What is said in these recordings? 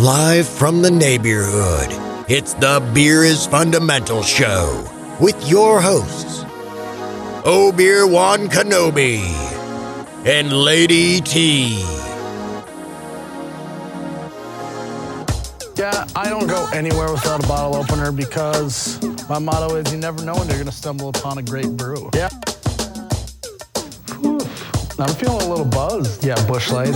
Live from the neighborhood, it's the Beer is Fundamental Show with your hosts, Obeer Wan Kenobi and Lady T. Yeah, I don't go anywhere without a bottle opener because my motto is you never know when you're going to stumble upon a great brew. Yeah. Whew. I'm feeling a little buzzed. Yeah, Busch Light.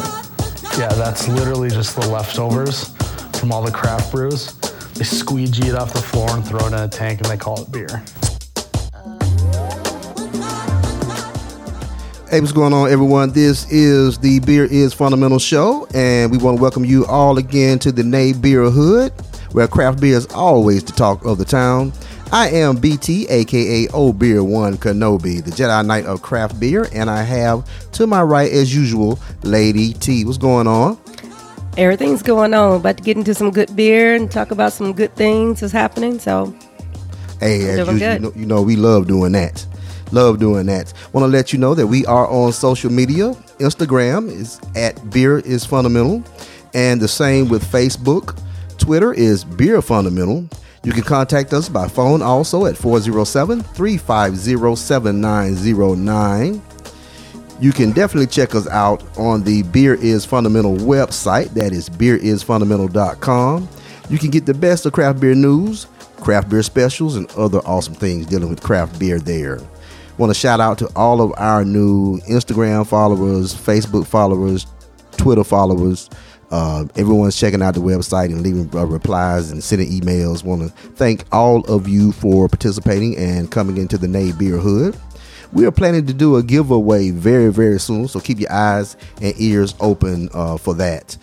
Yeah, that's literally just the leftovers from all the craft brews. They squeegee it off the floor and throw it in a tank and they call it beer. Hey, what's going on, everyone? This is the Beer is Fundamental Show, and we want to welcome you all again to the Nay Beer Hood, where craft beer is always the talk of the town. I am BT, aka O Beer One Kenobi, the Jedi Knight of craft beer, and I have to my right, as usual, Lady T. What's going on? Everything's going on. About to get into some good beer and talk about some good things that's happening. So, Hey, good. you know, you know we love doing that. Love doing that. Want to let you know that we are on social media. Instagram is at Beer is Fundamental, and the same with Facebook. Twitter is Beer Fundamental. You can contact us by phone also at 407 350 7909. You can definitely check us out on the Beer is Fundamental website. That is beerisfundamental.com. You can get the best of craft beer news, craft beer specials, and other awesome things dealing with craft beer there. Want to shout out to all of our new Instagram followers, Facebook followers, Twitter followers. Uh, everyone's checking out the website and leaving uh, replies and sending emails. Want to thank all of you for participating and coming into the Nay Beer Hood. We are planning to do a giveaway very, very soon, so keep your eyes and ears open uh, for that.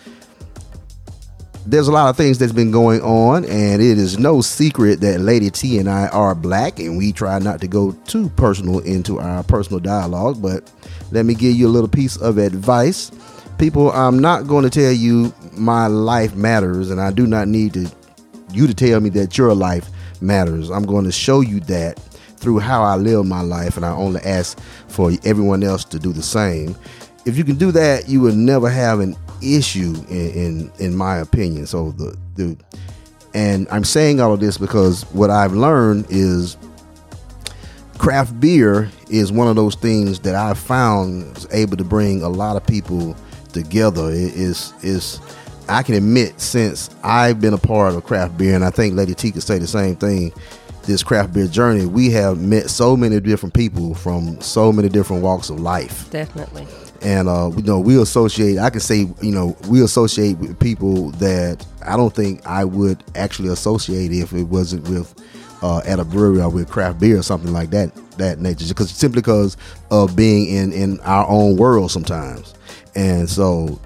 There's a lot of things that's been going on, and it is no secret that Lady T and I are black, and we try not to go too personal into our personal dialogue. But let me give you a little piece of advice. People, I'm not going to tell you my life matters, and I do not need to you to tell me that your life matters. I'm going to show you that through how I live my life, and I only ask for everyone else to do the same. If you can do that, you will never have an issue, in in, in my opinion. So the the and I'm saying all of this because what I've learned is craft beer is one of those things that I found is able to bring a lot of people together. It is is I can admit since I've been a part of craft beer, and I think Lady T could say the same thing. This craft beer journey, we have met so many different people from so many different walks of life definitely. and uh, you know we associate. I can say you know we associate with people that I don't think I would actually associate if it wasn't with uh, at a brewery or with craft beer or something like that that nature. Because simply because of being in in our own world sometimes, and so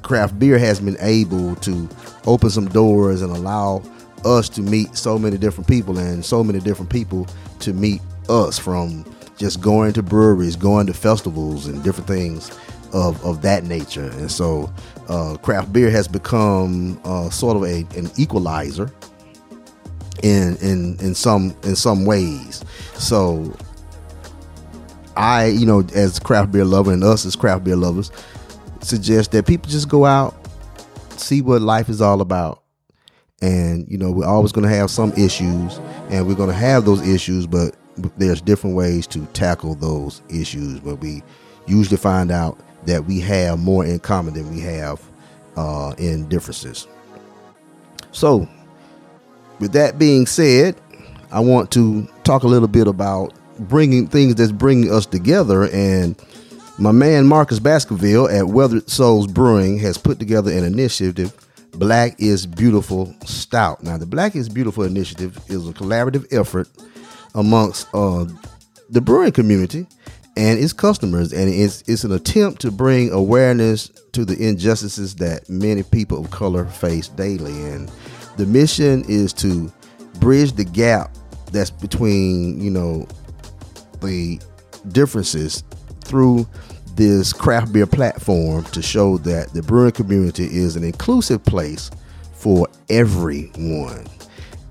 craft beer has been able to open some doors and allow us to meet so many different people and so many different people to meet us from just going to breweries, going to festivals and different things of, of that nature. And so uh, craft beer has become uh, sort of a, an equalizer in in in some in some ways. So I, you know, as craft beer lover and us as craft beer lovers, suggest that people just go out, see what life is all about. And, you know, we're always going to have some issues and we're going to have those issues, but there's different ways to tackle those issues. But we usually find out that we have more in common than we have uh, in differences. So, with that being said, I want to talk a little bit about bringing things that's bringing us together. And my man Marcus Baskerville at Weathered Souls Brewing has put together an initiative, Black is Beautiful Stout. Now, the Black is Beautiful initiative is a collaborative effort amongst uh, the brewing community and its customers, and it's it's an attempt to bring awareness to the injustices that many people of color face daily. And the mission is to bridge the gap that's between you know the differences through this craft beer platform to show that the brewing community is an inclusive place for everyone.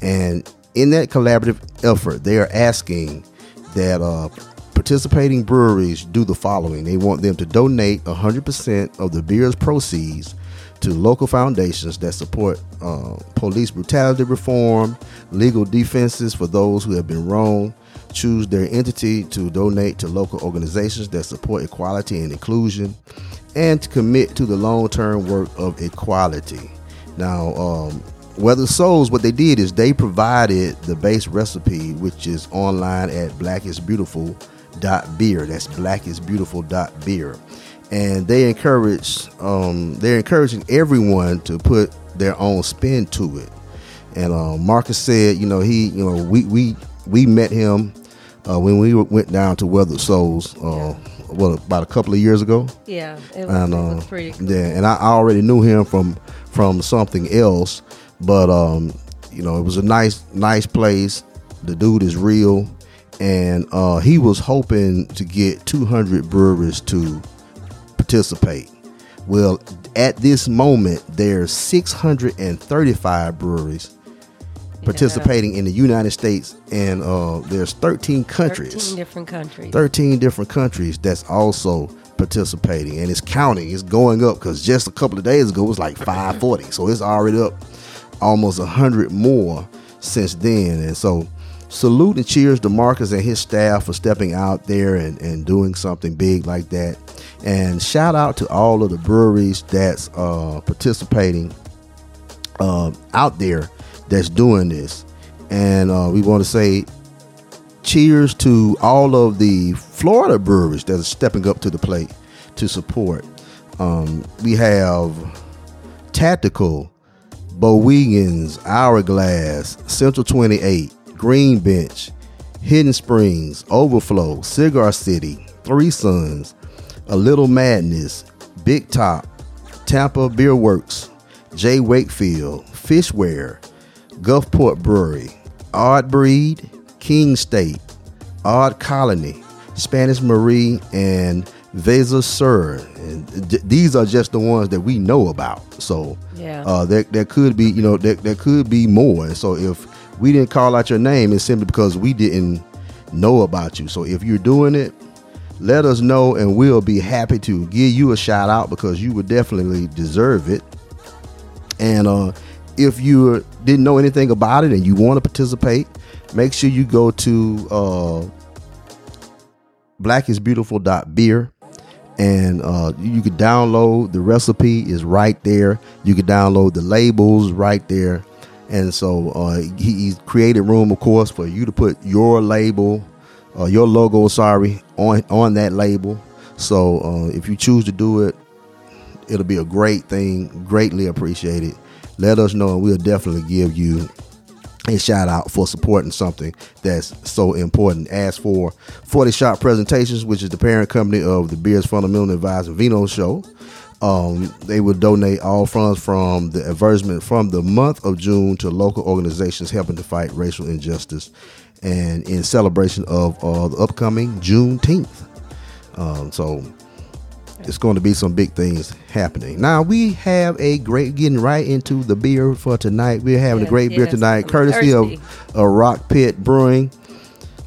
And in that collaborative effort, they are asking that uh, participating breweries do the following. They want them to donate 100% of the beer's proceeds to local foundations that support uh, police brutality reform, legal defenses for those who have been wronged, choose their entity to donate to local organizations that support equality and inclusion, and to commit to the long term work of equality. Now, um, Weather Souls, what they did is they provided the base recipe, which is online at blackisbeautiful.beer. That's blackisbeautiful.beer. And they encourage, um, they're encouraging everyone to put their own spin to it. And uh, Marcus said, you know, he, you know, we we we met him uh, when we went down to Weather Souls, uh, what about a couple of years ago? Yeah, it was, and it uh, was pretty cool. yeah, and I I already knew him from from something else, but um, you know, it was a nice nice place. The dude is real, and uh, he was hoping to get 200 breweries to participate. Well, at this moment, there's 635 breweries participating in the United States, and uh, there's 13 countries. 13 different countries. 13 different countries that's also participating and it's counting it's going up because just a couple of days ago it was like 540 so it's already up almost 100 more since then and so salute and cheers to marcus and his staff for stepping out there and, and doing something big like that and shout out to all of the breweries that's uh, participating uh, out there that's doing this and uh, we want to say cheers to all of the Florida breweries that are stepping up to the plate to support. Um, we have Tactical, Bowigens, Hourglass, Central 28, Green Bench, Hidden Springs, Overflow, Cigar City, Three Sons, A Little Madness, Big Top, Tampa Beer Works, J. Wakefield, Fishweir, Gulfport Brewery, Odd Breed, King State, Odd Colony, Spanish Marie, and Veza Sur. And th- these are just the ones that we know about. So Yeah. uh, there, there could be, you know, there, there could be more. And so if we didn't call out your name, it's simply because we didn't know about you. So if you're doing it, let us know and we'll be happy to give you a shout out because you would definitely deserve it. And uh, if you didn't know anything about it and you want to participate, make sure you go to uh, blackisbeautiful.beer and uh, you can download the recipe is right there. You can download the labels right there. And so uh, he, he's created room, of course, for you to put your label, uh, your logo, sorry, on on that label. So uh, if you choose to do it, it'll be a great thing, greatly appreciated. Let us know, and we'll definitely give you a shout out for supporting something that's so important. As for 40 Shot Presentations, which is the parent company of the Beers Fundamental Advisor Vino Show, um, they will donate all funds from the advertisement from the month of June to local organizations helping to fight racial injustice and in celebration of uh, the upcoming Juneteenth. Um, so it's going to be some big things happening. Now we have a great getting right into the beer for tonight. We're having a Yes, great beer tonight, courtesy thirsty. of uh, Rock Pit Brewing.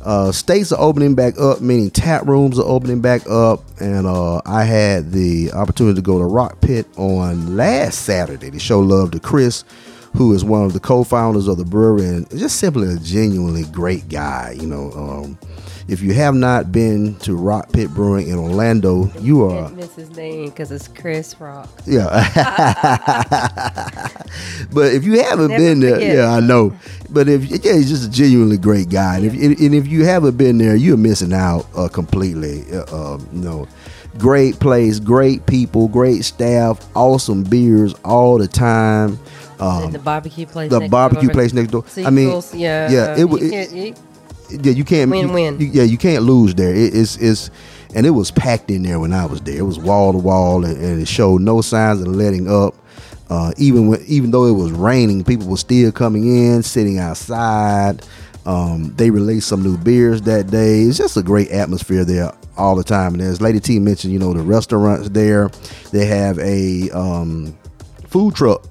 Uh, states are opening back up, meaning tap rooms are opening back up, and uh, I had the opportunity to go to Rock Pit on last Saturday to show love to Chris, who is one of the co-founders of the brewery, and just simply a genuinely great guy. You know, um, if you have not been to Rock Pit Brewing in Orlando, you are miss his name because it's Chris Rock. yeah. but if you haven't Never been there, forget. yeah, I know. But if yeah, he's just a genuinely great guy, and if and if you haven't been there, you're missing out uh, completely. Uh, um, you know, great place, great people, great staff, awesome beers all the time. Um, the barbecue place. the next barbecue door. place next door. I mean, yeah, yeah, it wa- you it- can't- you- yeah, you can't win win. yeah, you can't lose there. It, it's it's and it was packed in there when I was there. It was wall to wall, and, and it showed no signs of letting up. Uh, even when even though it was raining, people were still coming in, sitting outside. Um, they released some new beers that day. It's just a great atmosphere there all the time. And as Lady T mentioned, you know the restaurants there. They have a um, food truck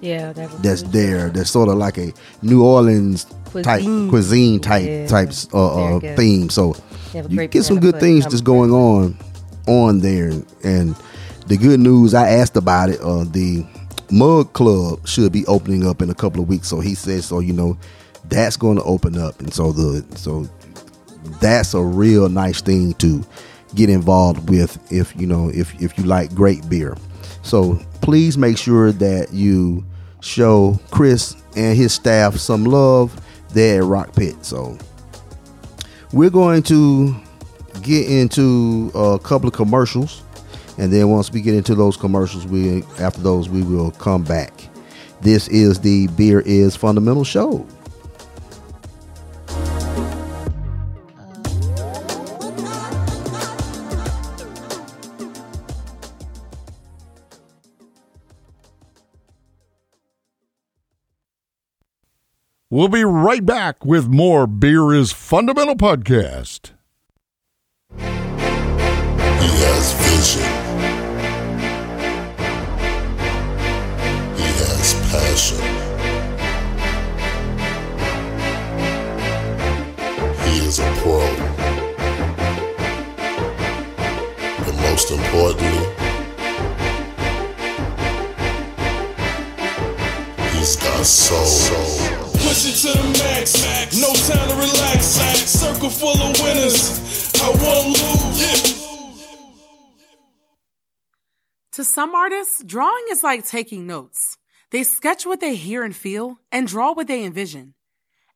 yeah, that that's there. That's sort of like a New Orleans type Cuisine. cuisine type Yeah. types uh, uh, theme. So They have a you get some good things just going on on there, and the good news, I asked about it. Uh, the Mug Club should be opening up in a couple of weeks. So he says, so you know, that's going to open up, and so the so that's a real nice thing to get involved with if you know if if you like great beer. So please make sure that you show Chris and his staff some love there at Rock Pit. So we're going to get into a couple of commercials and then once we get into those commercials we after those we will come back this is the beer is fundamental show We'll be right back with more Beer is Fundamental podcast. He has vision. He has passion. He is a pro. But most importantly, he's got soul. Push it to the max. No time to relax. Circle full of winners. I won't lose. To some artists, drawing is like taking notes. They sketch what they hear and feel and draw what they envision.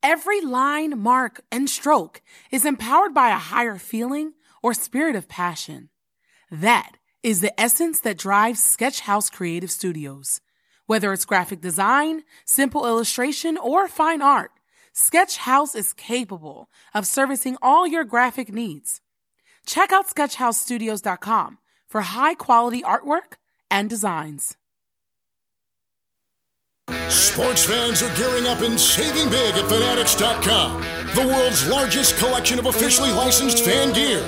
Every line, mark, and stroke is empowered by a higher feeling or spirit of passion. That is the essence that drives Sketchhouse Creative Studios. Whether it's graphic design, simple illustration, or fine art, Sketchhouse is capable of servicing all your graphic needs. Check out sketchhousestudios.com for high quality artwork and designs. Sports fans are gearing up and saving big at Fanatics.com, the world's largest collection of officially licensed fan gear.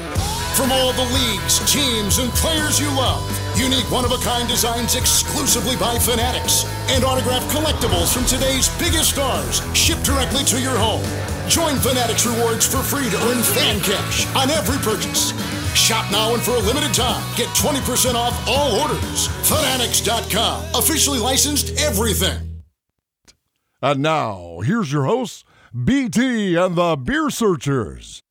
From all the leagues, teams, and players you love, unique one of a kind designs exclusively by Fanatics, and autographed collectibles from today's biggest stars shipped directly to your home. Join Fanatics Rewards for free to earn fan cash on every purchase. Shop now and for a limited time, get 20% off all orders. Fanatics.com, officially licensed everything. And now, here's your hosts, BT and the Beer Searchers.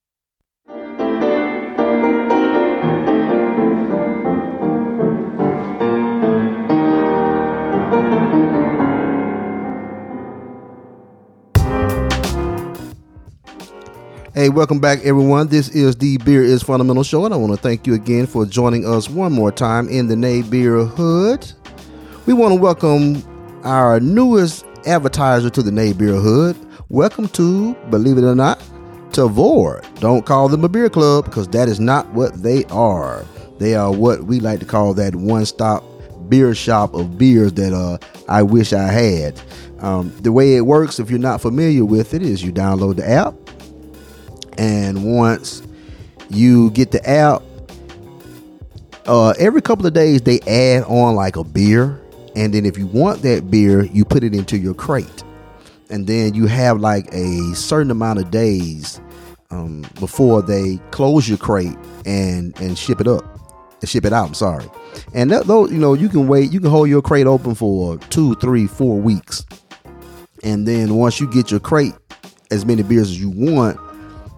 Hey, welcome back, everyone. This is the Beer is Fundamental Show, and I want to thank you again for joining us one more time in the Nay Beer Hood. We want to welcome our newest advertiser to the Nay Beer Hood. Welcome to, believe it or not, Tavour. Don't call them a beer club because that is not what they are. They are what we like to call that one-stop beer shop of beers that uh, I wish I had. Um, the way it works, if you're not familiar with it, is you download the app and once you get the app uh, every couple of days they add on like a beer. And then if you want that beer you put it into your crate. And then you have like a certain amount of days um, before they close your crate and and ship it up and ship it out i'm sorry. And that, though you know you can wait you can hold your crate open for two three four weeks. And then once you get your crate as many beers as you want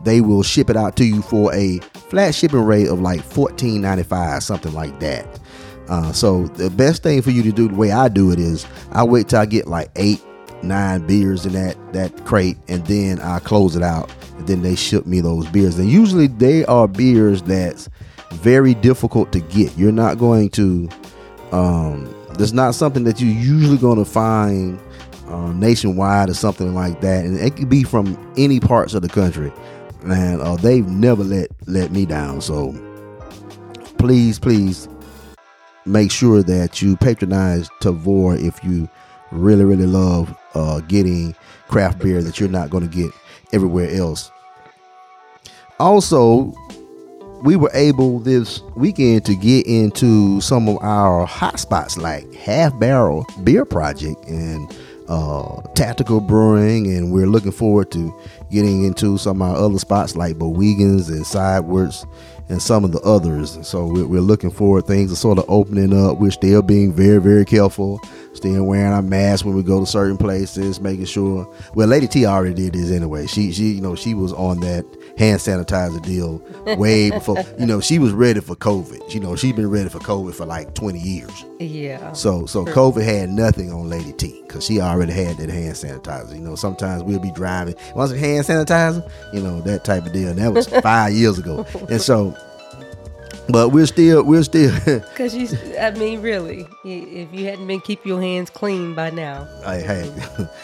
they will ship it out to you for a flat shipping rate of like $14.95 something like that. Uh, so the best thing for you to do the way i do it is i wait till i get like eight nine beers in that that crate and then i close it out and then they ship me those beers. And usually they are beers that's very difficult to get. You're not going to um there's not something that you're usually going to find uh, nationwide or something like that. And it could be from any parts of the country and uh, they've never let let me down. So please, please make sure that you patronize Tavour if you really, really love uh, getting craft beer that you're not going to get everywhere else. Also, we were able this weekend to get into some of our hot spots like Half Barrel Beer Project and uh, Tactical Brewing, and we're looking forward to getting into some of our other spots like Bowigens and Sidewards and some of the others. So we're, we're looking forward. Things are sort of opening up. We're still being very, very careful. Still wearing our masks when we go to certain places, making sure. Well, Lady T already did this anyway. She, she, you know, she was on that hand sanitizer deal way before. You know, she was ready for COVID. You know, she's been ready for COVID for like 20 years. Yeah. So, so COVID had nothing on Lady T because she already had that hand sanitizer. You know, sometimes we'll be driving, some hand sanitizer? You know, that type of deal. And that was five years ago. And so, but we're still, we're still. Because you, I mean, really, if you hadn't been keep your hands clean by now, I had.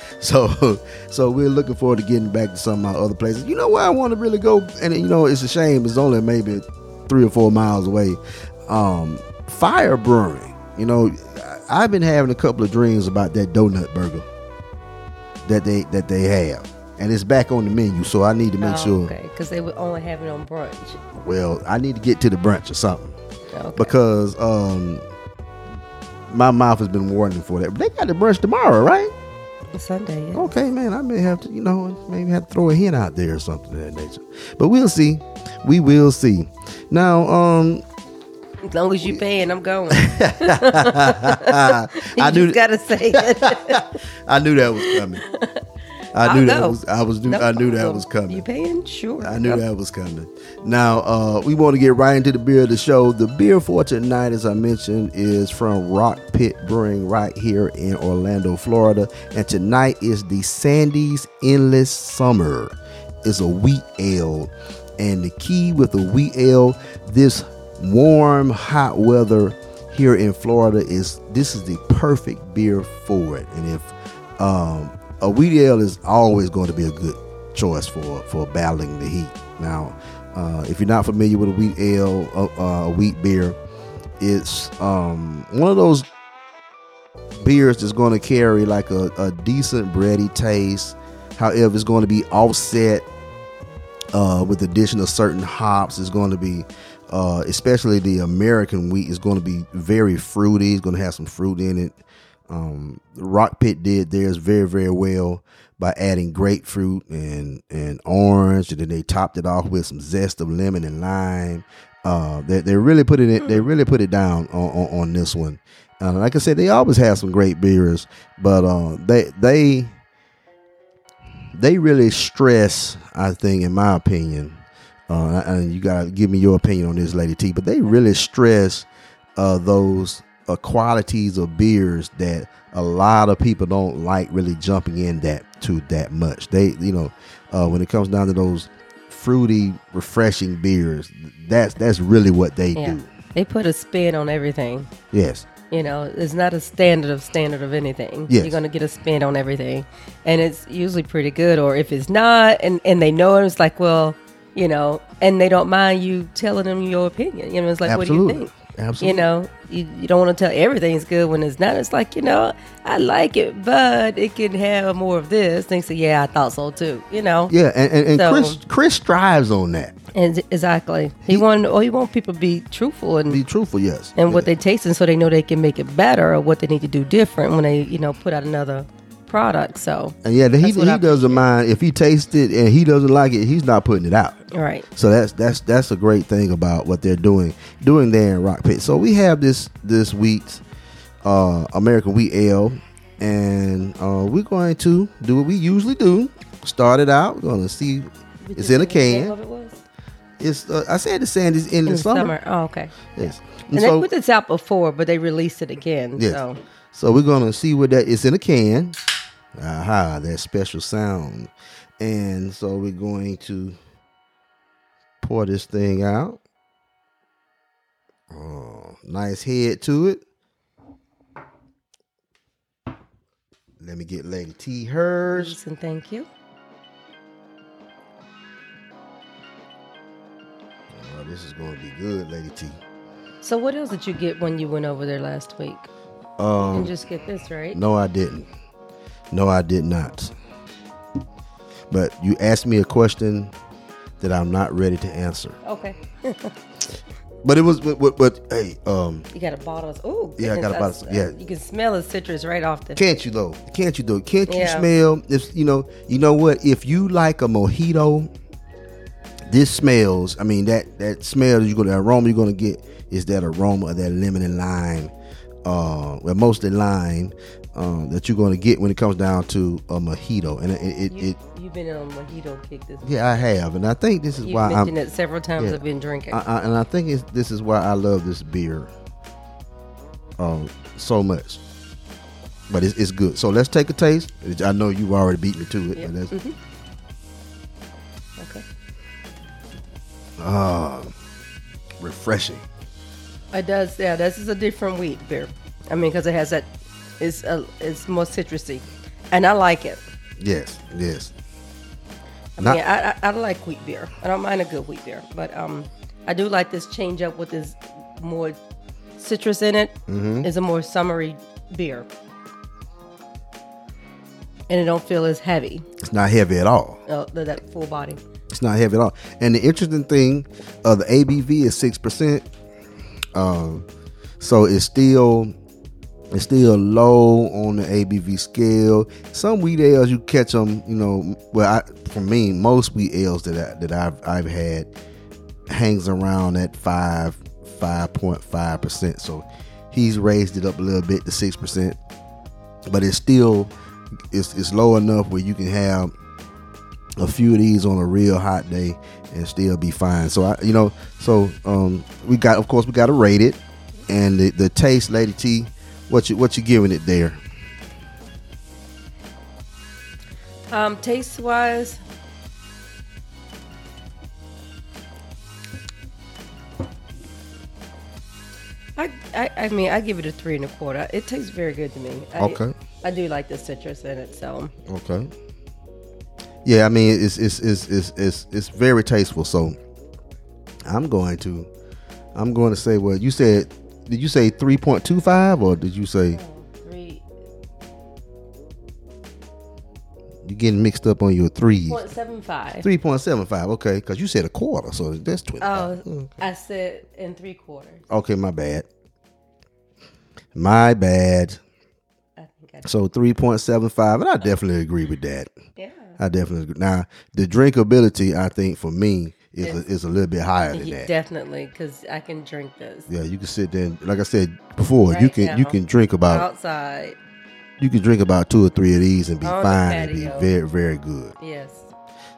so so we're looking forward to getting back to some of my other places. You know where I want to really go, and you know it's a shame. It's only maybe three or four miles away. Um, Fire Brewing. You know, I've been having a couple of dreams about that donut burger that they that they have, and it's back on the menu. So I need to make Oh, sure. okay, because they would only have it on brunch. Well, I need to get to the brunch or something Okay. because um, my mouth has been warning for that. But they got the brunch tomorrow, right? Sunday, yeah. Okay, man, I may have to, you know, maybe have to throw a hint out there or something of that nature. But we'll see. We will see. Now, um, As long as you're paying, I'm going. I you knew just gotta say it. I knew that was coming. I I'll knew that was I was No I knew that was coming. You paying? Sure. I knew that was coming. Now, uh, we want to get right into the beer of the show. The beer for tonight, as I mentioned, is from Rock Pit Brewing right here in Orlando, Florida. And tonight is the Sandy's Endless Summer. It's a wheat ale. And the key with the wheat ale, this warm, hot weather here in Florida is this is the perfect beer for it. And if um, a wheat ale is always going to be a good choice for for battling the heat. Now, uh, if you're not familiar with a wheat ale, uh, uh, a wheat beer, it's um, one of those beers that's going to carry like a, a decent bready taste. However, it's going to be offset uh, with the addition of certain hops. It's going to be, uh, especially the American wheat, is going to be very fruity. It's going to have some fruit in it. Um, Rock Pit did theirs very, very well by adding grapefruit and and orange, and then they topped it off with some zest of lemon and lime. Uh, they they really put it they really put it down on, on, on this one. Uh, like I said, they always have some great beers, but uh, they they they really stress, I think, in my opinion, uh, and you gotta give me your opinion on this, Lady T. But they really stress uh, those uh, qualities of beers that a lot of people don't like really jumping in that to that much. They, you know, uh, when it comes down to those fruity, refreshing beers, that's that's really what they Yeah. do. They put a spin on everything. Yes. You know, it's not a standard of standard of anything. Yes. You're gonna get a spin on everything, and it's usually pretty good. Or if it's not, and and they know it, it's like, well, you know, and they don't mind you telling them your opinion. You know, it's like, what do you think? Absolutely. You know, you, you don't want to tell everything's good when it's not. It's like, you know, I like it, but it can have more of this. They say, yeah, I thought so too. You know. Yeah, and, and, and So- Chris Chris strives on that. And exactly. He, want or he want people to be truthful and Be truthful, yes. and what they taste and so they know they can make it better or what they need to do different when they, you know, put out another product. So And yeah, he, he doesn't mind if he tastes it and he doesn't like it, he's not putting it out. right. So that's that's that's a great thing about what they're doing doing there in Rock Pit. So we have this this wheat uh American wheat ale and uh we're going to do what we usually do. Start it out. We're gonna see it's in a What the name can. it? It's uh, I said the Sandy's in, In the summer. summer. Oh, okay. Yes. And, And they put this out before, but they released it again. yes. So So we're gonna see what that is in a can. Aha, that special sound. And so we're going to pour this thing out. Oh, nice head to it. Let me get Lady T hers. and thank you. Oh, this is going to be good, Lady T. So what else did you get when you went over there last week? you Um, didn't just get this, right? No, I didn't. No, I did not. But you asked me a question that I'm not ready to answer. Okay. But it was, but, but, but hey, um, you got a bottle of oh Yeah, I got a bottle of- yeah. You can smell the citrus right off the can't you though? Can't you though? Can't you Yeah. smell? If you know, you know what? If you like a mojito this smells. I mean that that smell that you go the aroma you're gonna get is that aroma of that lemon and lime, uh, well mostly lime, um, that you're gonna get when it comes down to a mojito. And it it, You, you've been on a mojito kick this yeah I have, and I think this is You've why I'm. mentioned it several times. yeah. I've been drinking. I, I, and I think this is why I love this beer um, so much. But it's, it's good. So let's take a taste. I know you've already beat me to it. Let's, Mhm. Okay. ah, refreshing. It does. Yeah, this is a different wheat beer. I mean, because it has that. It's a, it's more citrusy, and I like it. Yes, yes. I Not- mean, I, I, I like wheat beer. I don't mind a good wheat beer, but um, I do like this change up with this more citrus in it. Mhm. It's a more summery beer, and it don't feel as heavy. It's not heavy at all. Uh, that- that full body. It's not heavy at all. And the interesting thing, uh, the ABV is six percent. Um, so it's still it's still low on the ABV scale. Some wheat ales you catch them, you know. Well, I, for me, most wheat ales that I, that I've I've had hangs around at five five point five percent. So he's raised it up a little bit to six percent, but it's still it's it's low enough where you can have a few of these on a real hot day and still be fine. So I, you know, so um, we got, of course, we got to rate it, and the, the taste, Lady T, what you what you giving it there? Um, taste wise, I, I I mean I give it a three and a quarter. It tastes very good to me. I, Okay. I do like the citrus in it, so Okay. Yeah, I mean it's it's it's it's it's, it's very tasteful. So I'm going to I'm going to say well you said did you say 3.25 or did you say three. you getting mixed up on your threes? point seven five. 3.75 okay because you said a quarter so that's 20 Oh, mm. I said in three quarters. okay my bad. My bad. I think I so 3.75 and i definitely agree with that. Yeah. i definitely agree. Now the drinkability i think for me is a, is a little bit higher than that. definitely because I can drink this. yeah you can sit there and, like i said before you right can you can drink about outside. you can drink about two or three of these and be On fine and be very very good. Yes.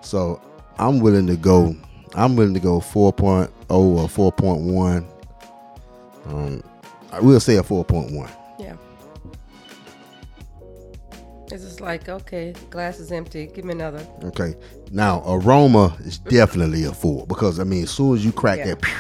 so i'm willing to go i'm willing to go 4.0 or 4.1 um i will say a 4.1 It's just like okay, glass is empty. Give me another. Okay. Now aroma is definitely a four because I mean, as soon as you crack Yeah. that, pew,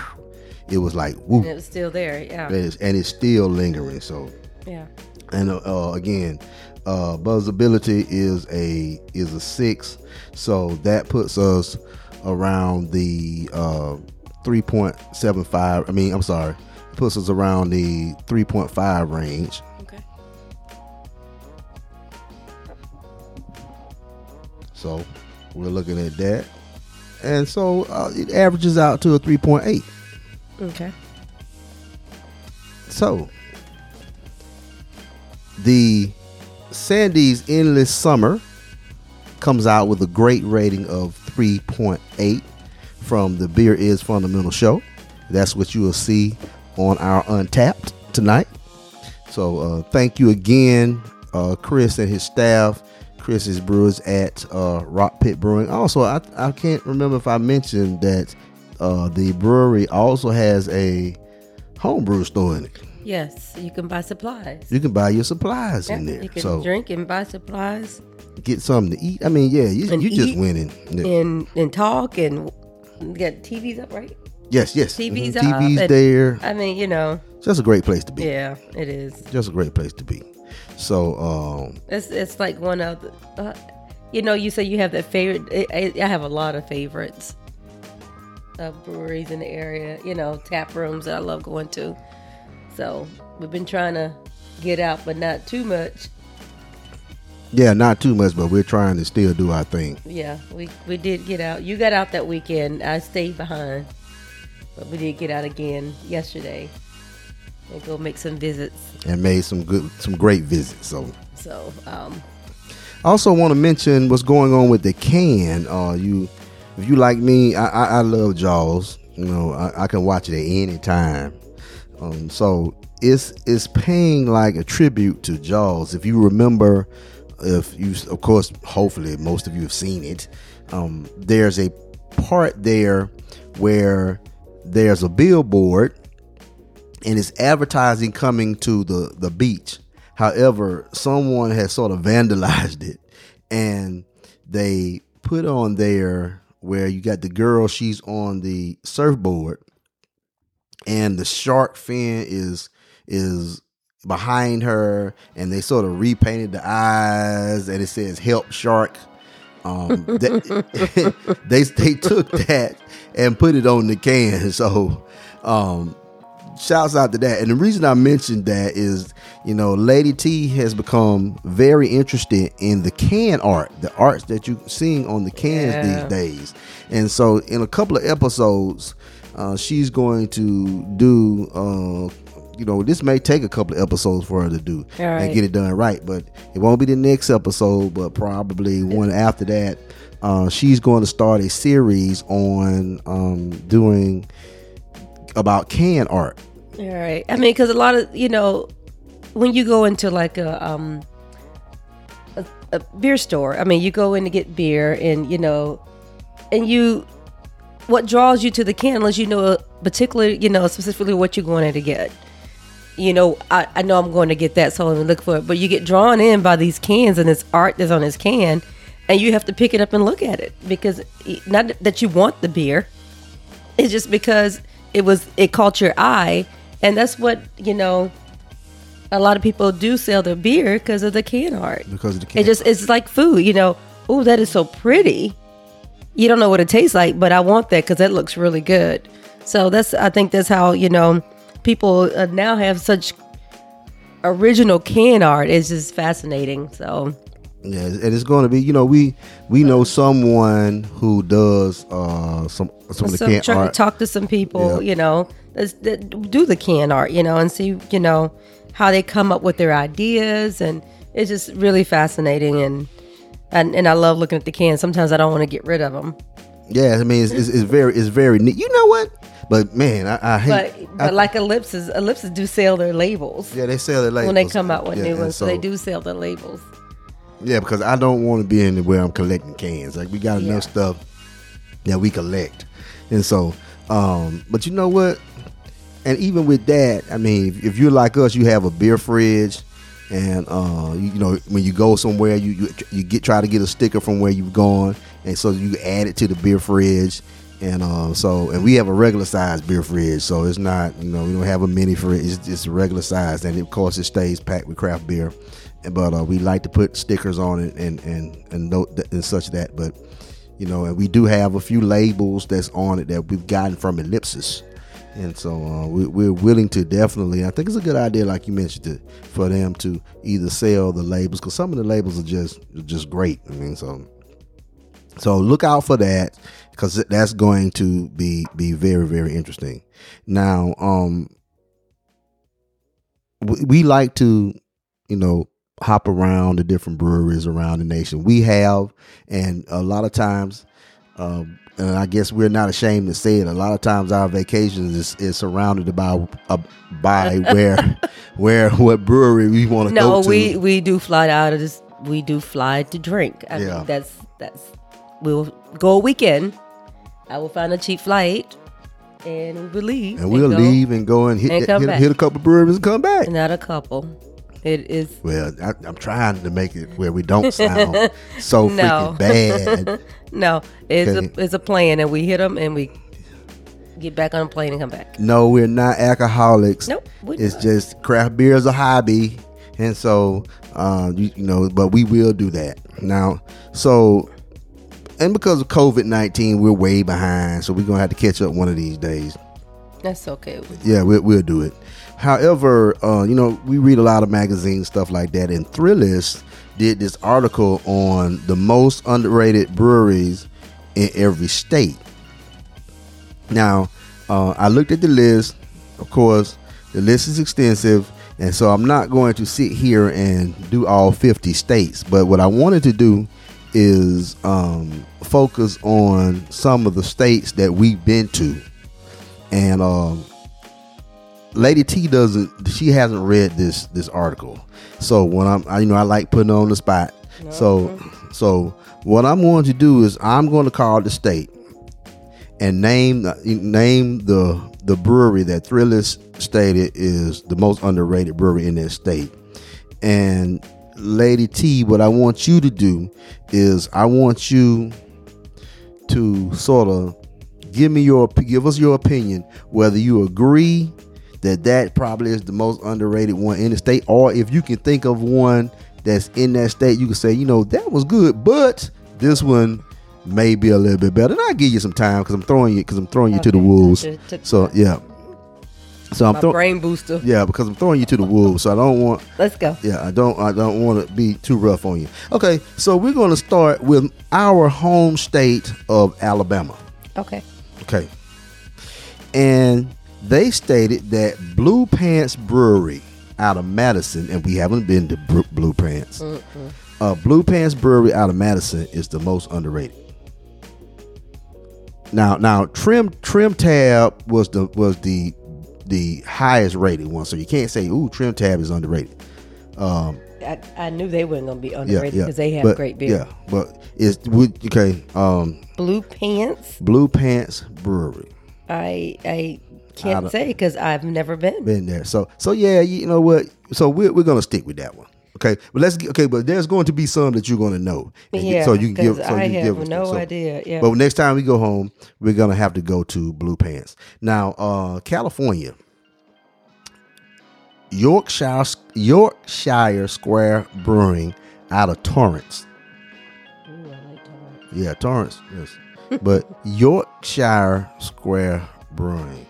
it was like And it was still there. Yeah. and it's, and it's still lingering. So, Yeah. and uh, uh, again, uh, buzzability is a is a six, so that puts us around the uh, three point seven five. I mean, I'm sorry, puts us around the three point five range. So we're looking at that, and so uh, it averages out to a three point eight. Okay. So, the Sandy's Endless Summer comes out with a great rating of 3.8 from the Beer is Fundamental show. That's what you will see on our Untappd tonight. So, uh, thank you again, uh, Chris and his staff. Chris is brewers at uh, Rock Pit Brewing. Also, I, I can't remember if I mentioned that uh, the brewery also has a homebrew store in it. Yes, you can buy supplies. You can buy your supplies Yeah, in there. You can So drink and buy supplies get something to eat. I mean, yeah, you, you just winning. Yeah. and and talk and get TVs up, right? yes, yes. TVs Mhm. up. TV's and- there. I mean, you know, Just a great place to be. yeah, it is. Just a great place to be. So, um, It's it's like one of the, uh, you know, you say you have that favorite. I, I have a lot of favorites of breweries in the area. You know, tap rooms that I love going to. So we've been trying to get out, but not too much. yeah, not too much, but we're trying to still do our thing. Yeah, we we did get out. You got out that weekend. I stayed behind, but we did get out again yesterday and go make some visits. and made some good, some great visits. So, So um, I also want to mention what's going on with the can. Uh, you if you like me, I, I, I love Jaws. You know, I, I can watch it at any time. Um, so it's it's paying like a tribute to Jaws. If you remember, if you of course, hopefully most of you have seen it. Um, there's a part there where there's a billboard and it's advertising coming to the the beach. However, someone has sort of vandalized it and they put on there where you got the girl she's on the surfboard and the shark fin is is behind her and they sort of repainted the eyes and it says help shark um they, they they took that and put it on the can so um shouts out to that. And the reason i mentioned that is you know lady t has become very interested in the can art the arts that you seeing on the cans Yeah. these days. And so in a couple of episodes uh, she's going to do uh, you know this may take a couple of episodes for her to do All and get it done right but it won't be the next episode but probably one after that uh, she's going to start a series on um, doing about can art All right. I mean, because a lot of you know, when you go into like a um a, a beer store, I mean, you go in to get beer, and you know, and you, what draws you to the can you know particular, you know, specifically what you're going to get. You know, I, I know I'm going to get that, so I'm look for it. But you get drawn in by these cans and this art that's on this can, and you have to pick it up and look at it because not that you want the beer, it's just because it was it caught your eye, and that's what you know. A lot of people do sell their beer because of the can art. because of the can art. It just it's like food, you know. Oh, that is so pretty. You don't know what it tastes like, but I want that because that looks really good. So that's I think that's how you know people uh, now have such original can art. It's just fascinating. So Yeah, and it's going to be. You know, we we know someone who does uh some some of the can try to art. talk to some people, Yeah. you know, that's, that do the can art, you know, and see, you know, how they come up with their ideas, and it's just really fascinating, and and, and I love looking at the cans. Sometimes I don't want to get rid of them, Yeah, I mean, it's, it's, it's very it's very neat. You know what? But man, I, I hate. but but I- like Ellipsis, Ellipsis do sell their labels yeah, they sell their labels when they come out with Yeah, new ones, so, they do sell the labels. Yeah, because I don't want to be anywhere I'm collecting cans. Like we got Yeah. enough stuff that we collect, and so. um But you know what? And even with that, I mean, if, you're like us, you have a beer fridge, and uh, you, you know when you go somewhere, you, you you get try to get a sticker from where you've gone, and so you add it to the beer fridge. And uh, so, and we have a regular size beer fridge, so it's not, you know, we don't have a mini fridge. It's just a regular size, and of course, it stays packed with craft beer. But uh, we like to put stickers on it and and and note and such that. But you know, and we do have a few labels that's on it that we've gotten from Ellipsis, and so uh, we, we're willing to definitely. I think it's a good idea, like you mentioned, to, for them to either sell the labels because some of the labels are just just great. I mean, so so look out for that because that's going to be be very very interesting. Now, um, we, we like to, you know, hop around the different breweries around the nation. We have, and a lot of times, um, and I guess we're not ashamed to say it. A lot of times, our vacations is, is surrounded by uh, by where where what brewery we want to No, go to. No, we we do fly out of this. We do fly to drink. I Yeah. mean, that's that's. We'll go a weekend. I will find a cheap flight, and we'll leave. and we'll go. leave and go and hit and hit, hit a couple breweries and come back. Not a couple. It is Well, I, I'm trying to make it where we don't sound so No. freaking bad. no. It's a it's a plan, and we hit them, and we get back on a plane and come back. No, we're not alcoholics. Nope, it's not. just craft beer is a hobby, and so uh, you, you know, but we will do that now. So, and because of COVID nineteen, we're way behind, so we're gonna have to catch up one of these days. That's okay. Yeah, we'll, we'll do it. However, uh, you know, we read a lot of magazines, stuff like that, and Thrillist did this article on the most underrated breweries in every state. Now, uh, I looked at the list. Of course, the list is extensive, and so I'm not going to sit here and do all 50 states. But what I wanted to do is um, focus on some of the states that we've been to, and um, Lady T doesn't. She hasn't read this this article, so when I'm, I, you know, I like putting on the spot. So, so what I'm going to do is I'm going to call the state and name the- name the the brewery that Thrillist stated is the most underrated brewery in that state. And Lady T, what I want you to do is I want you to sort of give me your give us your opinion whether you agree that that probably is the most underrated one in the state or if you can think of one that's in that state you can say you know that was good but this one may be a little bit better and i'll give you some time because i'm throwing you because i'm throwing you to the wolves so yeah so i'm throwing brain booster. yeah because i'm throwing you to the wolves so i don't want Let's go. yeah, I don't I don't want to be too rough on you. Okay, so we're going to start with our home state of Alabama. Okay. Okay. And they stated that Blue Pants Brewery out of Madison, and we haven't been to Bru- Blue Pants. Uh, Blue Pants Brewery out of Madison is the most underrated. Now, now Trim Trim Tab was the was the the highest rated one, so you can't say ooh Trim Tab is underrated. Um, I, I knew they weren't gonna be yeah, underrated yeah, because they have but, great beer. Yeah, but it's okay. Um, Blue Pants. Blue Pants Brewery. I I can't say because I've never been. been there. So so yeah, you know what? So we're we're gonna stick with that one. Okay, but let's get, okay, but there's going to be some that you're going to know. And you- Yeah, so you can give. So I you have give no so- idea, yeah. But next time we go home, we're gonna have to go to Blue Pants. Now, uh, California, Yorkshire Yorkshire Square Brewing out of Torrance. Ooh, I like Torrance. Yeah, Torrance. Yes, but Yorkshire Square Brewing.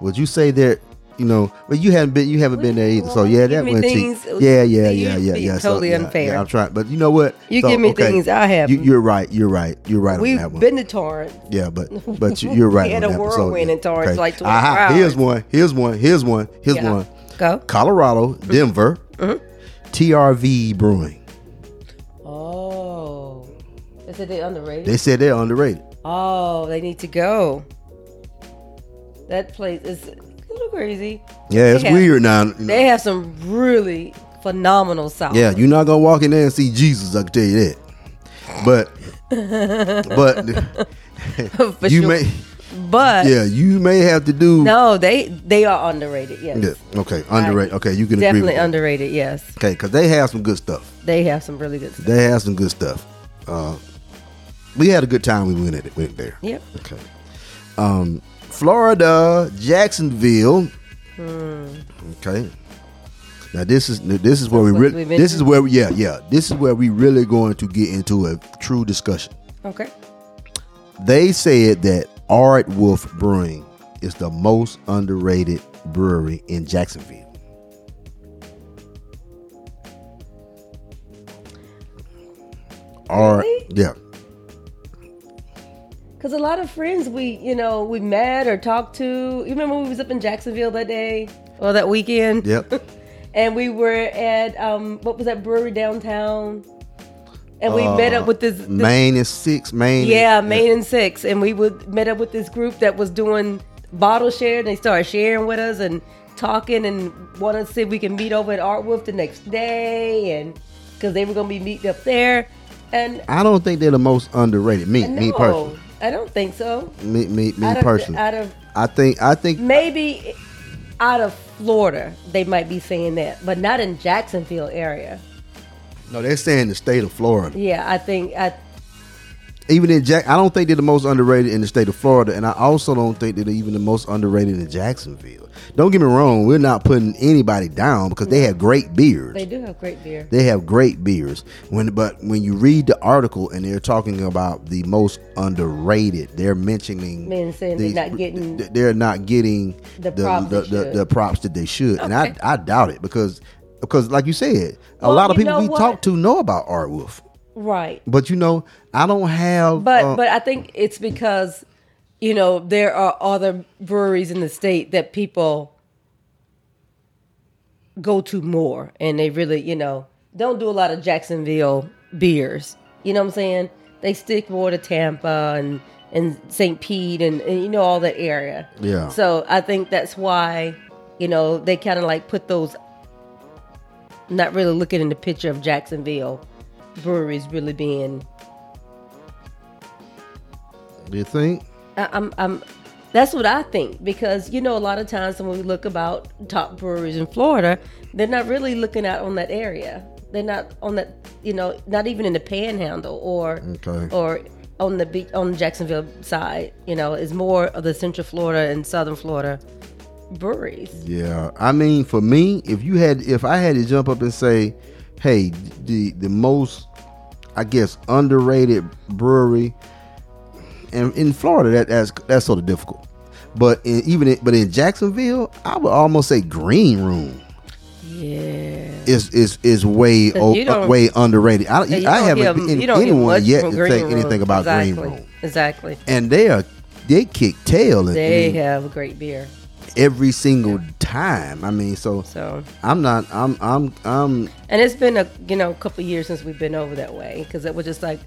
Would you say that? You know, but you haven't been, you haven't been there either. So yeah, that went things- cheap. Yeah, yeah, yeah, yeah, yeah. So, totally yeah, unfair. Yeah, I'm trying, but you know what? You So, give me okay, things I haven't. You, you're right. You're right. You're right We've that one. been to Torrance. yeah, but but you, you're right. We had on a. So, whirlwind yeah, in Torrance, like 24 Aha, hours. Here's one. Here's one. Here's one. Here's Yeah. one. Go. Colorado, Denver, Mm-hmm. TRV Brewing. Oh, they said they're underrated. They said they're underrated. oh, they need to go. That place is a little crazy. Yeah, it's have- weird now. you know. They have some really phenomenal sound. Yeah, you're not gonna walk in there and see Jesus. I can tell you that. But, but you sure. may, but yeah, you may have to do. no, they they are underrated. Yes, Yeah, okay, underrated. Okay, you can agree definitely with that. underrated. Yes, Okay, because they have some good stuff. they have some really good stuff. They have some good stuff. Uh, we had a good time. We went at it. Went there. Yep. Okay. Um, Florida, Jacksonville. Hmm. Okay. Now this is this is where we That's what really this is where we, yeah yeah this is where we really going to get into a true discussion. Okay. They said that Aardwolf Brewing is the most underrated brewery in Jacksonville. Art, Really? yeah, Cause a lot of friends we you know we met or talked to. You remember when we was up in Jacksonville that day or that weekend? yep. And we were at um what was that brewery downtown? And we met up with this, this Maine is six. Maine, Yeah, Main and Six, and we would met up with this group that was doing bottle share, and they started sharing with us and talking, and wanted to see if we can meet over at Aardwolf the next day, and because they were gonna be meeting up there, and I don't think they're the most underrated. Me, me personally, I don't think so. me, me, me out of, personally. out of I think, I think, maybe out of Florida, they might be saying that, but not in Jacksonville area. no, they're saying the state of Florida. Yeah, I think I Even in Jack, I don't think they're the most underrated in the state of Florida, and I also don't think they're even the most underrated in Jacksonville. Don't get me wrong, we're not putting anybody down because they have great beers. they do have great beer. They have great beers. When but when you read the article and they're talking about the most underrated, they're mentioning Men saying they're not getting- they're not getting The the props the, the, the props that they should. And I I doubt it because because like you said, a Well, lot of people we what? talk to know about Aardwolf. Right. But you know, I don't have But uh, but I think it's because you know there are other breweries in the state that people go to more, and they really you know don't do a lot of Jacksonville beers. You know what I'm saying? They stick more to Tampa and and St. Pete and, and you know all that area. Yeah. So I think that's why, you know, they kind of like put those. Not really looking in the picture of Jacksonville breweries really being. Do you think? I, I'm I'm. That's what I think because you know a lot of times when we look about top breweries in Florida, they're not really looking out on that area. They're not on that, you know, not even in the Panhandle or Okay. or on the beach on the Jacksonville side. You know, is more of the Central Florida and Southern Florida breweries. Yeah, I mean, for me, if you had, if I had to jump up and say, "Hey, the the most, I guess, underrated brewery," and in Florida, that that's that's sort of difficult. But in, even in, but in Jacksonville, I would almost say Green Room Yeah. is is is way o- way underrated. I, I haven't hear- been you don't anyone yet to say Room. anything about exactly. Green Room, Exactly. and they are they kick tail in, They in have a great beer. Every single time. I mean, so So, I'm not. I'm. I'm. I'm. and it's been a you know a couple years since we've been over that way because it was just like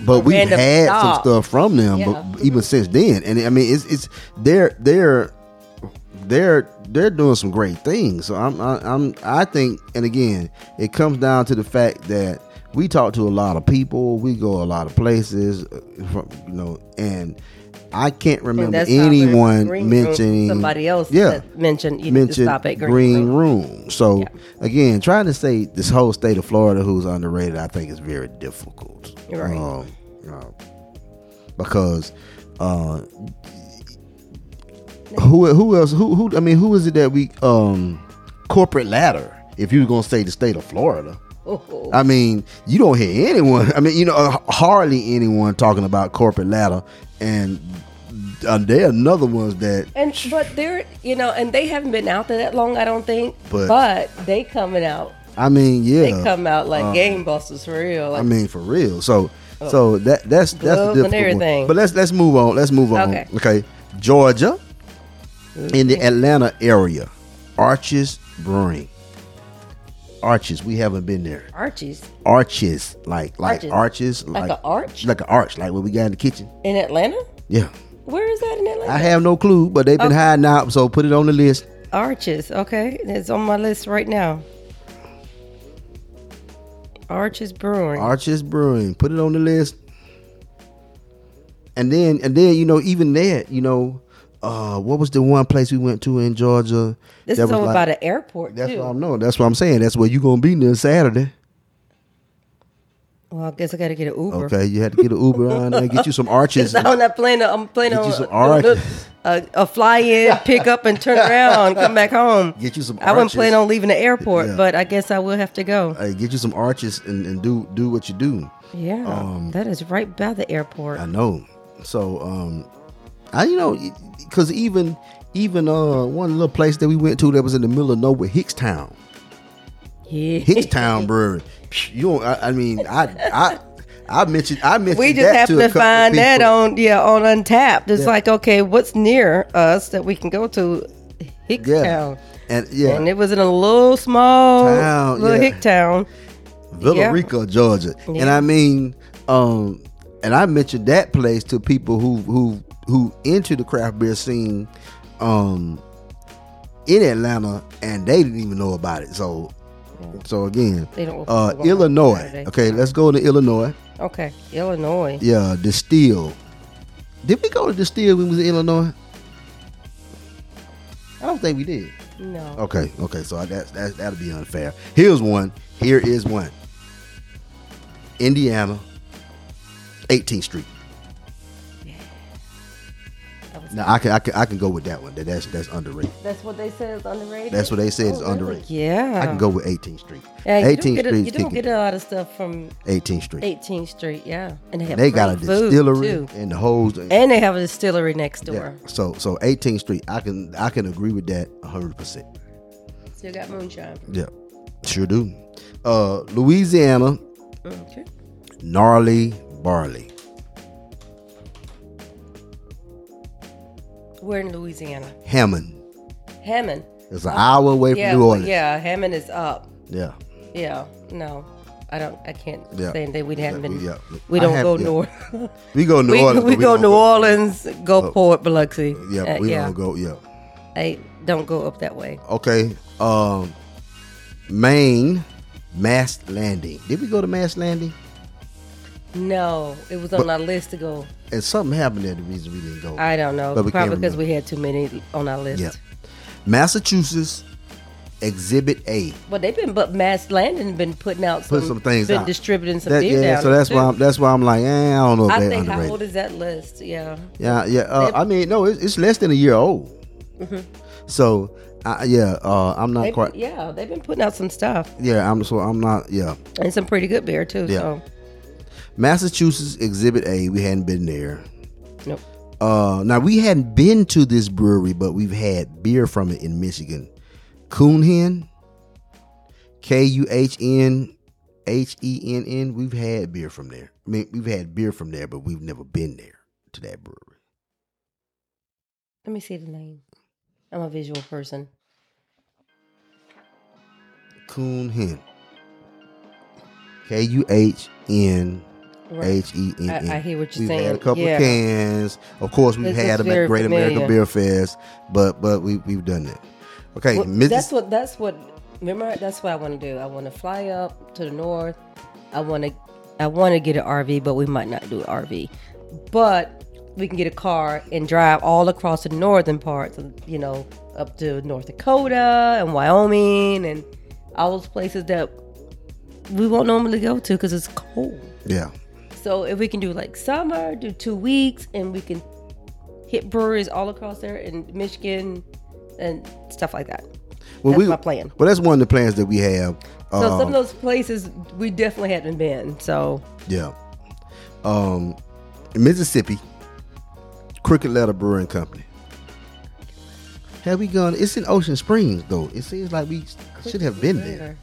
But we've random had some stuff from them, Yeah. but even since then, and I mean, it's it's they're they're they're they're doing some great things. So I'm I, I'm I think, and again, it comes down to the fact that we talk to a lot of people, we go a lot of places, uh, from, you know, and I can't remember anyone Green Room, mentioning somebody else Yeah, mentioned you mentioned Green, Green Room. Room. So again, trying to say this whole state of Florida who's underrated, I think is very difficult. Right. Um, uh, because uh, who who else who who I mean who is it that we um corporate ladder? If you were gonna say the state of Florida. Oh, I mean, you don't hear anyone. I mean, you know, uh, hardly anyone talking about corporate ladder, and uh, they're another ones that And but they're you know, and they haven't been out there that long, I don't think. But- But, they coming out. I mean, yeah, They come out like uh, game busters for real. Like, I mean, for real. So, so that that's that's the difficult one. But let's let's move on. Let's move on. Okay. Okay, Georgia, in the Atlanta area, Arches Brewing. Arches, we haven't been there. Archie's Arches, like like Arches. arches, Like a arch? like an arch, like what we got in the kitchen. in Atlanta. Yeah, Where is that in Atlanta? I have no clue, but they've been Okay. hiding out, so put it on the list. Arches. Okay, it's on my list right now. Arches Brewing. Arches Brewing. Put it on the list. And then and then, you know, even that, you know, uh what was the one place we went to in Georgia? this that is over like- by the airport That's too. what I'm knowing. That's what I'm saying. That's where you gonna be near Saturday. Well, I guess I got to get an Uber. Okay, you had to get an Uber on there, get you some arches. I'm not planning. I'm planning Get you some arches. a, a fly in, pick up, and turn around, come back home. Get you some I wasn't planning on leaving the airport, Yeah. but I guess I will have to go. Hey, get you some arches and, and do do what you do. Yeah, that is right by the airport. Um, I know. So, um, I you know, because even even uh one little place that we went to that was in the middle of nowhere, Hickstown. Yeah. Hickstown Brewery. You don't. I, I mean, I I I mentioned I mentioned we just happen to, to find that on yeah on Untappd. It's Yeah. like okay, what's near us that we can go to? Hicktown. and yeah, And it was in a little small Town, little yeah. Hick town. Villa yeah. Rica, Georgia. And I mean, um, and I mentioned that place to people who who who into the craft beer scene, um, in Atlanta, and they didn't even know about it. So, so again, They don't- uh, Illinois. Okay, let's go to Illinois. Okay, Illinois. Yeah, Distill. Did we go to Distill when we was in Illinois? I don't think we did. No. Okay, okay, so that's that that'll be unfair. Here's one. Here is one. Indiana, 18th Street. Now I can I can I can go with that one. That that's that's underrated. That's what they said is underrated. That's what they said is Oh, really? underrated. Yeah. I can go with 18th Street. Yeah, 18th don't, get a, Street you don't get a lot of stuff from 18th Street. 18th Street, yeah, and they have And they got a distillery too. and the whole and they have a distillery next door. yeah. So so 18th Street. I can I can agree with that 100. percent Still got moonshine. Yeah, sure do. Uh, Louisiana, Okay. gnarly barley. We're in Louisiana. Hammond. Hammond. It's an hour away from New Orleans. yeah, Hammond is up. Yeah. Yeah, no. I don't. I can't Yeah. say that we haven't been. we- yeah. We don't have- go yeah. north. We go New we, Orleans. we but go New Orleans, go Oh. Port Biloxi. Yeah, Uh, we yeah. don't go. Yeah. I don't go up that way. Okay. Um, Maine, Mast Landing. Did we go to Mast Landing? No, it was on our list to go. And something happened there. The reason we didn't go. I don't know. Probably because remember. we had too many on our list. Yeah. Massachusetts, Exhibit A. Well, they've been, but Mast Landing been putting out some, Put some things been out. distributing some That- beer yeah, down so there, that's why. I'm, that's why I'm like, eh, I don't know if I they're think how underrated. old is that list? Yeah. Yeah, yeah. Uh, They- I mean, no, it's, it's less than a year old. So, I, yeah, uh, I'm not They- quite. yeah, they've been putting out some stuff Yeah, I'm so I'm not. Yeah, and some pretty good beer too. Yeah. So Massachusetts Exhibit A. We hadn't been there. nope. Uh, now we hadn't been to this brewery, but we've had beer from it in Michigan. Kuhnhenn, K U H N H E N N. We've had beer from there. I mean, we've had beer from there, but we've never been there to that brewery. Let me see the name. I'm a visual person. Kuhnhenn. K U H N. H E N N. I- hear what you're We've saying. had a couple Yeah. of cans. Of course, we've This had them at Great American. Beer Fest, but but we we've done that. Okay, Well, Mrs. that's what that's what remember that's what I want to do. I want to fly up to the north. I want to I want to get an RV, but we might not do an RV. But we can get a car and drive all across the northern parts, of, you know, up to North Dakota and Wyoming and all those places that we won't normally go to because it's cold. yeah. So if we can do like summer, do two weeks, and we can hit breweries all across there in Michigan and stuff like that. Well, That's we, my plan. Well, that's one of the plans that we have. So some Um, of those places we definitely haven't been. So yeah. Um, in Mississippi, Crooked Letter Brewing Company. Have we gone? It's in Ocean Springs, though. It seems like we should have been there,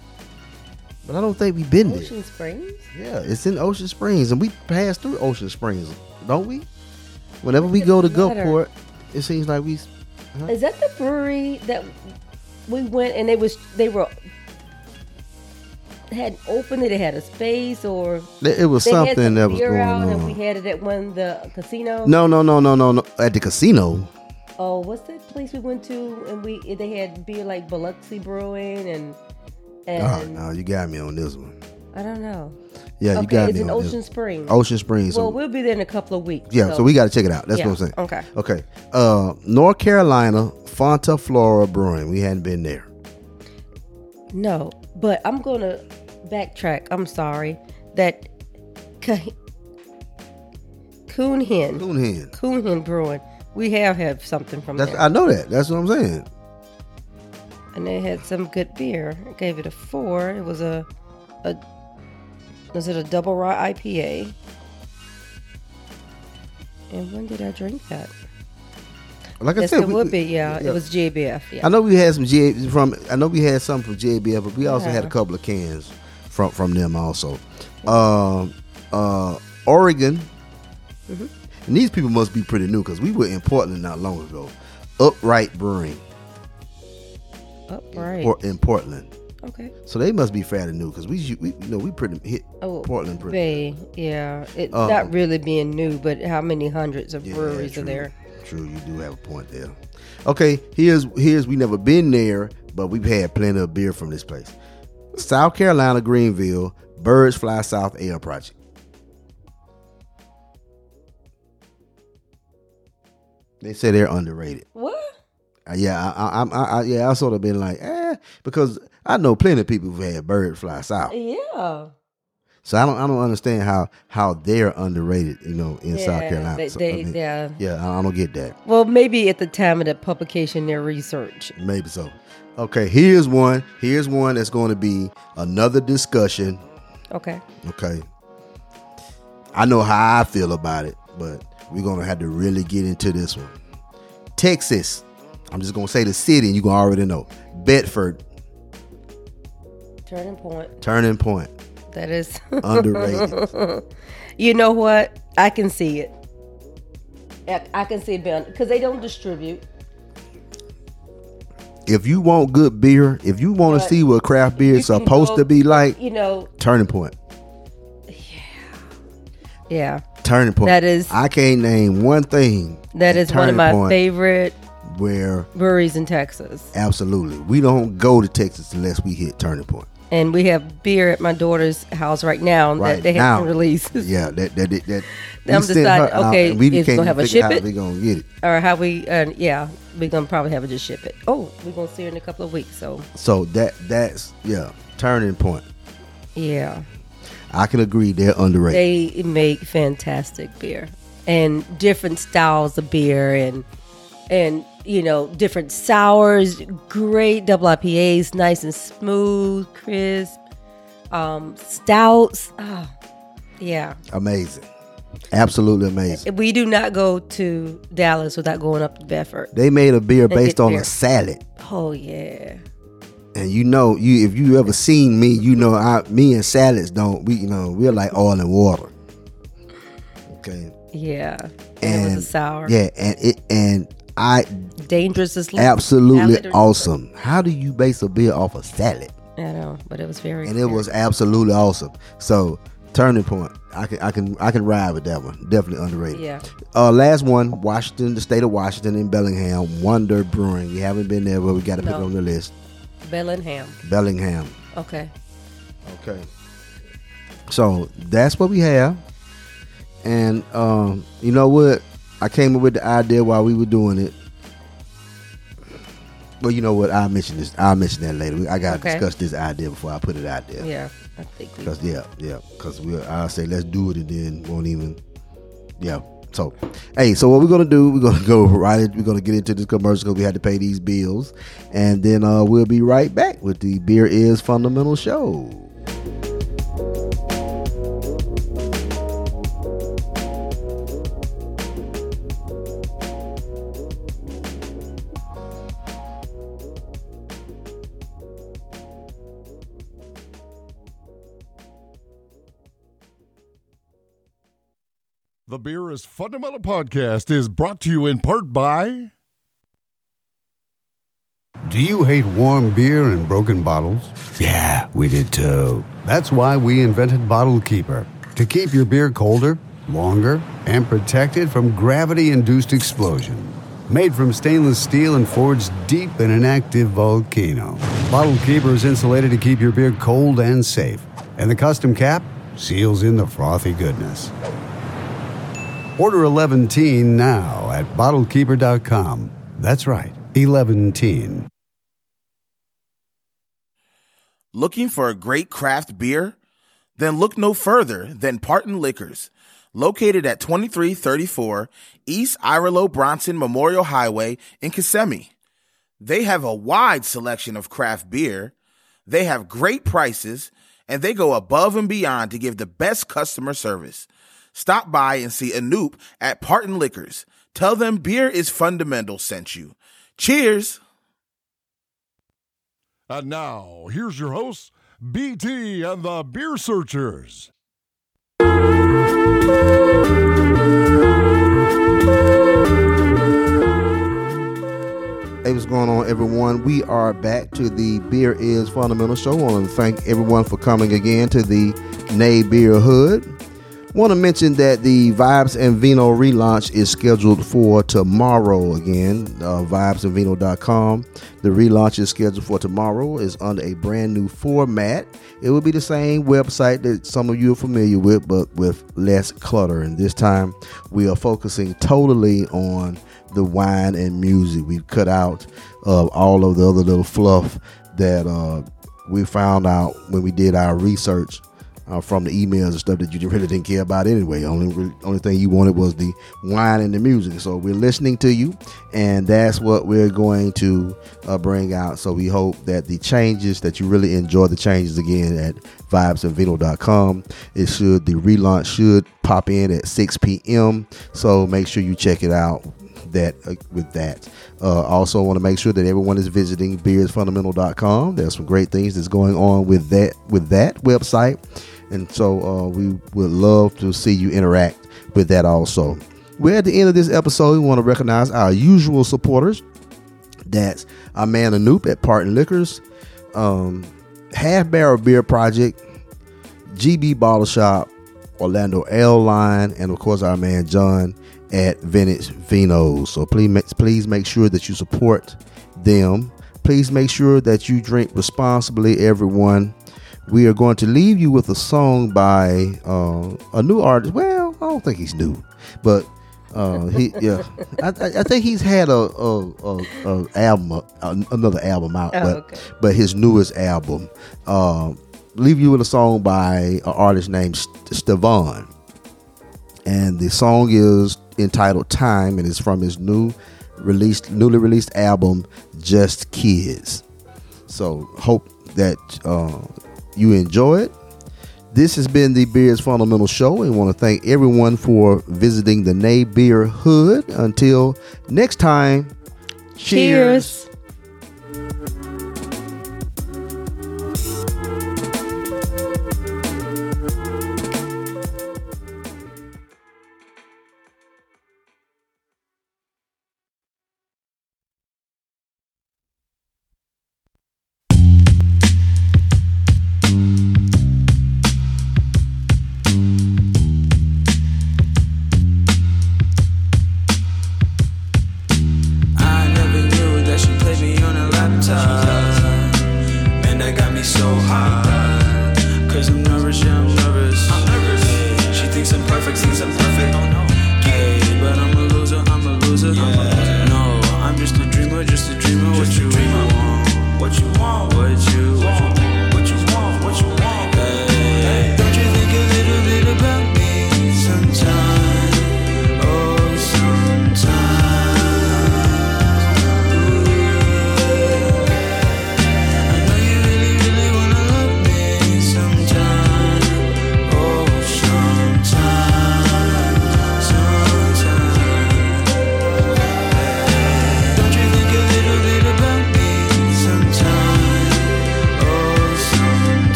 but I don't think we've been there. Ocean Springs. Yeah, it's in Ocean Springs, and we pass through Ocean Springs, don't we? Whenever we go to Letter. Gulfport, it seems like we. Is that the brewery that we went and they was they were they hadn't opened it? They had a space or It was something some that was going out and we had it at one the casino. No, no, no, no, no, no. At the casino. Oh, what's that place we went to and we they had beer like Biloxi Brewing and Oh, no, you got me on this one. I don't know. Yeah, you okay, got it's me in on Ocean this. Springs. Ocean Springs. Well, so- we'll be there in a couple of weeks. yeah, so, we got to check it out. That's Yeah, what I'm saying. okay. Okay. Uh, North Carolina, Fonta Flora Brewing. We hadn't been there. No, but I'm gonna backtrack. I'm sorry that Coon Hen Kuhnhenn. Coon Hen Brewing. We have had something from That's there, I know that. That's what I'm saying. And they had some good beer. I gave it a four. It was a a was it a double rye IPA? And when did I drink that? Like I yes, said, it we- would be. Yeah, yeah. it was JBF. Yeah. I know we had some G from. I know we had some from JBF, but we also had a couple of cans from from them also. Um, uh, Oregon. Mm-hmm. And these people must be pretty new because we were in Portland not long ago. Upright Brewing Upright. or in Portland, okay. so they must be fairly new because we, we you know we pretty hit Oh, Portland pretty. Bay, yeah. It Um, not really being new, but how many hundreds of Yeah, breweries true, are there? True, you do have a point there. Okay, here's here's we never been there, but we've had plenty of beer from this place. South Carolina, Greenville, Birds Fly South Ale Project. They say they're underrated. What? Uh, yeah, I, I, I, yeah, I sort of been like, eh, because I know plenty of people who've had Bird Fly South, Yeah. so I don't, I don't understand how how they're underrated, you know, in South Carolina. they- So, they- I mean, yeah. yeah, I, I don't get that. Well, maybe at the time of the publication, their research. Maybe so. Okay, here's one. Here's one that's going to be another discussion. Okay. Okay. I know how I feel about it, but we're going to have to really get into this one. Texas. I'm just going to say the city, and you can already know. Bedford, Turning point. Turning Point. That is Underrated. you know what? I can see it. I, I can see it being because they don't distribute. if you want good beer, if you want to see what craft beer is supposed go- to be like, You know, Turning Point. yeah. Yeah. Turning Point. That is- I can't name one thing. That is one of my Point favorite Where breweries in Texas. absolutely we don't go to Texas unless we hit Turning Point. And we have beer at my daughter's house right now Right that they now. haven't released. Yeah, that that that. that I'm we deciding, okay, we can't gonna have a ship it? We gonna get it. or how we, uh, yeah, we're going to probably have it just ship it. Oh, we're going to see her in a couple of weeks. So, So that that's yeah, Turning Point. yeah. I can agree they're underrated. They make fantastic beer and different styles of beer and and you know different sours, great double IPAs, nice and smooth, crisp. Um, stouts, oh, yeah. Amazing, absolutely amazing. We do not go to Dallas without going up to Bedford. They made a beer They based on beer. a salad. Oh yeah, And you know, you if you ever seen me, you know, I me and salads don't we you know we're like oil and water. Okay, yeah. And, it was a sour. yeah, and it and I dangerous as absolutely awesome. How do you base a beer off a salad? I know, but it was very. And it was absolutely awesome. So turning point, I can I can I can ride with that one. Definitely underrated. Yeah. Uh, last one, Washington, the state of Washington in Bellingham, Wander Brewing. We haven't been there, but we got to put it on the list. Bellingham. Bellingham. Okay. Okay. So that's what we have. And um, you know what? I came up with the idea while we were doing it. Well, you know what? I'll mention this. I'll mention that later. We- I got to Okay. discuss this idea before I put it out there. Yeah, I think. Cause yeah, yeah. Cause we, I'll say let's do it, and then won't even. Yeah. So, hey, so what we're gonna do? We're gonna go right. We're gonna get into this commercial because we had to pay these bills, and then uh, we'll be right back with the beer is fundamental show. The Beer is Fundamental podcast is brought to you in part by. Do you hate warm beer and broken bottles? Yeah, we did too. That's why we invented Bottle Keeper to keep your beer colder, longer, and protected from gravity induced explosion. Made from stainless steel and forged deep in an active volcano. Bottle Keeper is insulated to keep your beer cold and safe. And the custom cap seals in the frothy goodness. Order 11 teen now at bottlekeeper.com. That's right, 11 teen. Looking for a great craft beer? Then look no further than Parton Liquors, located at 2334 East Irlo Bronson Memorial Highway in Kissimmee. They have a wide selection of craft beer, they have great prices, and they go above and beyond to give the best customer service. Stop by and see Anoop at Parton Liquors. Tell them beer is fundamental sent you. Cheers! And now, here's your hosts, BT and the Beer Searchers. Hey, what's going on, everyone? We are back to the Beer is Fundamental Show. I want to thank everyone for coming again to the Nay Beer Hood. Want to mention that the Vibes and Vino relaunch is scheduled for tomorrow again. Uh, vibesandvino.com. The relaunch is scheduled for tomorrow. is under a brand new format. It will be the same website that some of you are familiar with, but with less clutter. And this time, we are focusing totally on the wine and music. We've cut out uh, all of the other little fluff that uh, we found out when we did our research uh, from the emails and stuff that you really didn't care about anyway. Only only thing you wanted was the wine and the music. So we're listening to you, and that's what we're going to uh, bring out. So we hope that the changes that you really enjoy the changes again at vibesandvino.com. It should the relaunch should pop in at 6 p.m. So make sure you check it out that uh, with that. Uh, also, want to make sure that everyone is visiting beersfundamental.com. There's some great things that's going on with that with that website, and so uh, we would love to see you interact with that. Also, we're at the end of this episode. We want to recognize our usual supporters. That's our man Anoop at Parton Liquors, um, Half Barrel Beer Project, GB Bottle Shop, Orlando L Line, and of course our man John at Vintage Vinos. So please, please make sure that you support them. Please make sure that you drink responsibly, everyone. We are going to leave you with a song by uh, a new artist. Well, I don't think he's new, but uh, he yeah, I, I think he's had a a, a, a album, another album out, Oh, but okay. but his newest album. Uh, leave you with a song by an artist named St- Stevon, and the song is entitled "Time" and it's from his new released, newly released album, Just Kids. So hope that uh, you enjoy it. This has been the Beers Fundamental Show, and want to thank everyone for visiting the Nay Beer Hood. Until next time, cheers. Cheers. I'm nervous, I'm nervous. She thinks I'm perfect, thinks I'm perfect.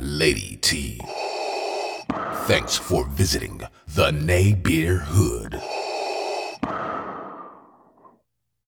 Lady T. Thanks for visiting the Nay Beer Hood.